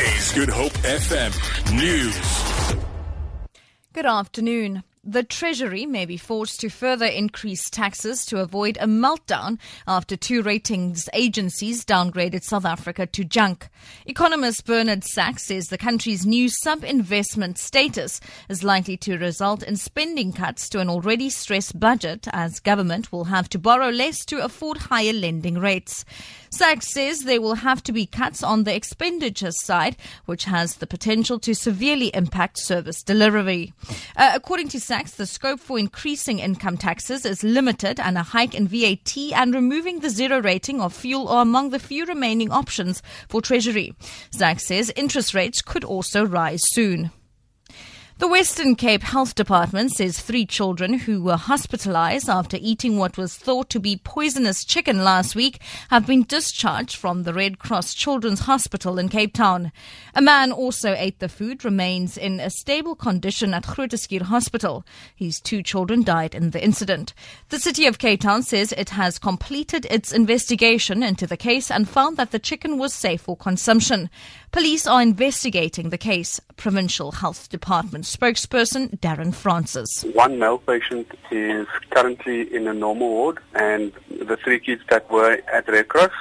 is Good Hope FM News. Good afternoon. The Treasury may be forced to further increase taxes to avoid a meltdown after two ratings agencies downgraded South Africa to junk. Economist Bernard Sachs says the country's new sub-investment status is likely to result in spending cuts to an already stressed budget as government will have to borrow less to afford higher lending rates. Sachs says there will have to be cuts on the expenditure side, which has the potential to severely impact service delivery. Uh, according to Sachs, the scope for increasing income taxes is limited, and a hike in VAT and removing the zero rating of fuel are among the few remaining options for Treasury. Sachs says interest rates could also rise soon. The Western Cape Health Department says three children who were hospitalized after eating what was thought to be poisonous chicken last week have been discharged from the Red Cross Children's Hospital in Cape Town. A man also ate the food, remains in a stable condition at Groote Schuur Hospital. His two children died in the incident. The city of Cape Town says it has completed its investigation into the case and found that the chicken was safe for consumption. Police are investigating the case. Provincial Health Department spokesperson Darren Francis. One male patient is currently in a normal ward, and the three kids that were at Red Cross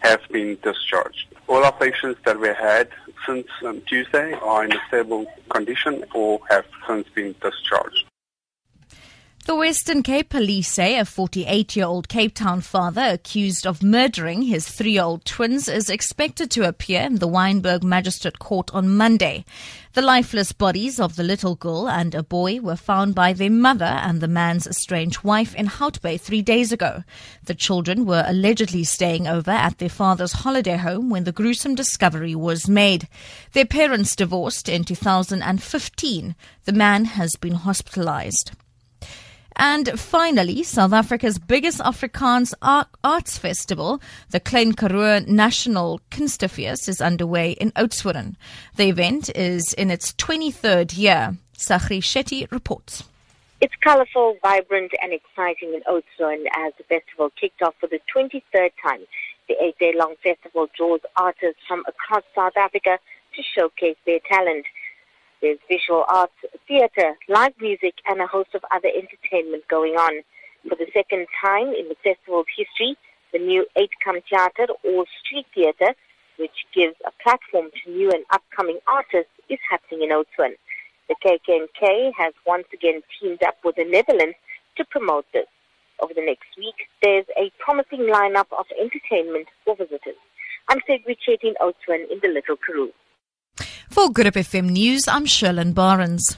have been discharged. All our patients that we had since um, Tuesday are in a stable condition or have since been discharged. The Western Cape police say a 48 year old Cape Town father accused of murdering his three year old twins is expected to appear in the Wynberg Magistrate Court on Monday. The lifeless bodies of the little girl and a boy were found by their mother and the man's estranged wife in Hout Bay three days ago. The children were allegedly staying over at their father's holiday home when the gruesome discovery was made. Their parents divorced in 2015. The man has been hospitalized. And finally, South Africa's biggest Afrikaans arts festival, the Klein Karoo Nasionale Kunstefees, is underway in Oudtshoorn. The event is in its 23rd year. Sahri Shetty reports. It's colourful, vibrant and exciting in Oudtshoorn as the festival kicked off for the 23rd time. The eight-day-long festival draws artists from across South Africa to showcase their talent. There's visual arts, theatre, live music, and a host of other entertainment going on. For the second time in the festival's history, the new Eight Come Theatre or Street Theatre, which gives a platform to new and upcoming artists, is happening in Oudtshoorn. The KKNK has once again teamed up with the Netherlands to promote this. Over the next week, there's a promising lineup of entertainment for visitors. I'm Cedric Chetty in Oudtshoorn in the Little Karoo. For Good FM News, I'm Sherlyn Barnes.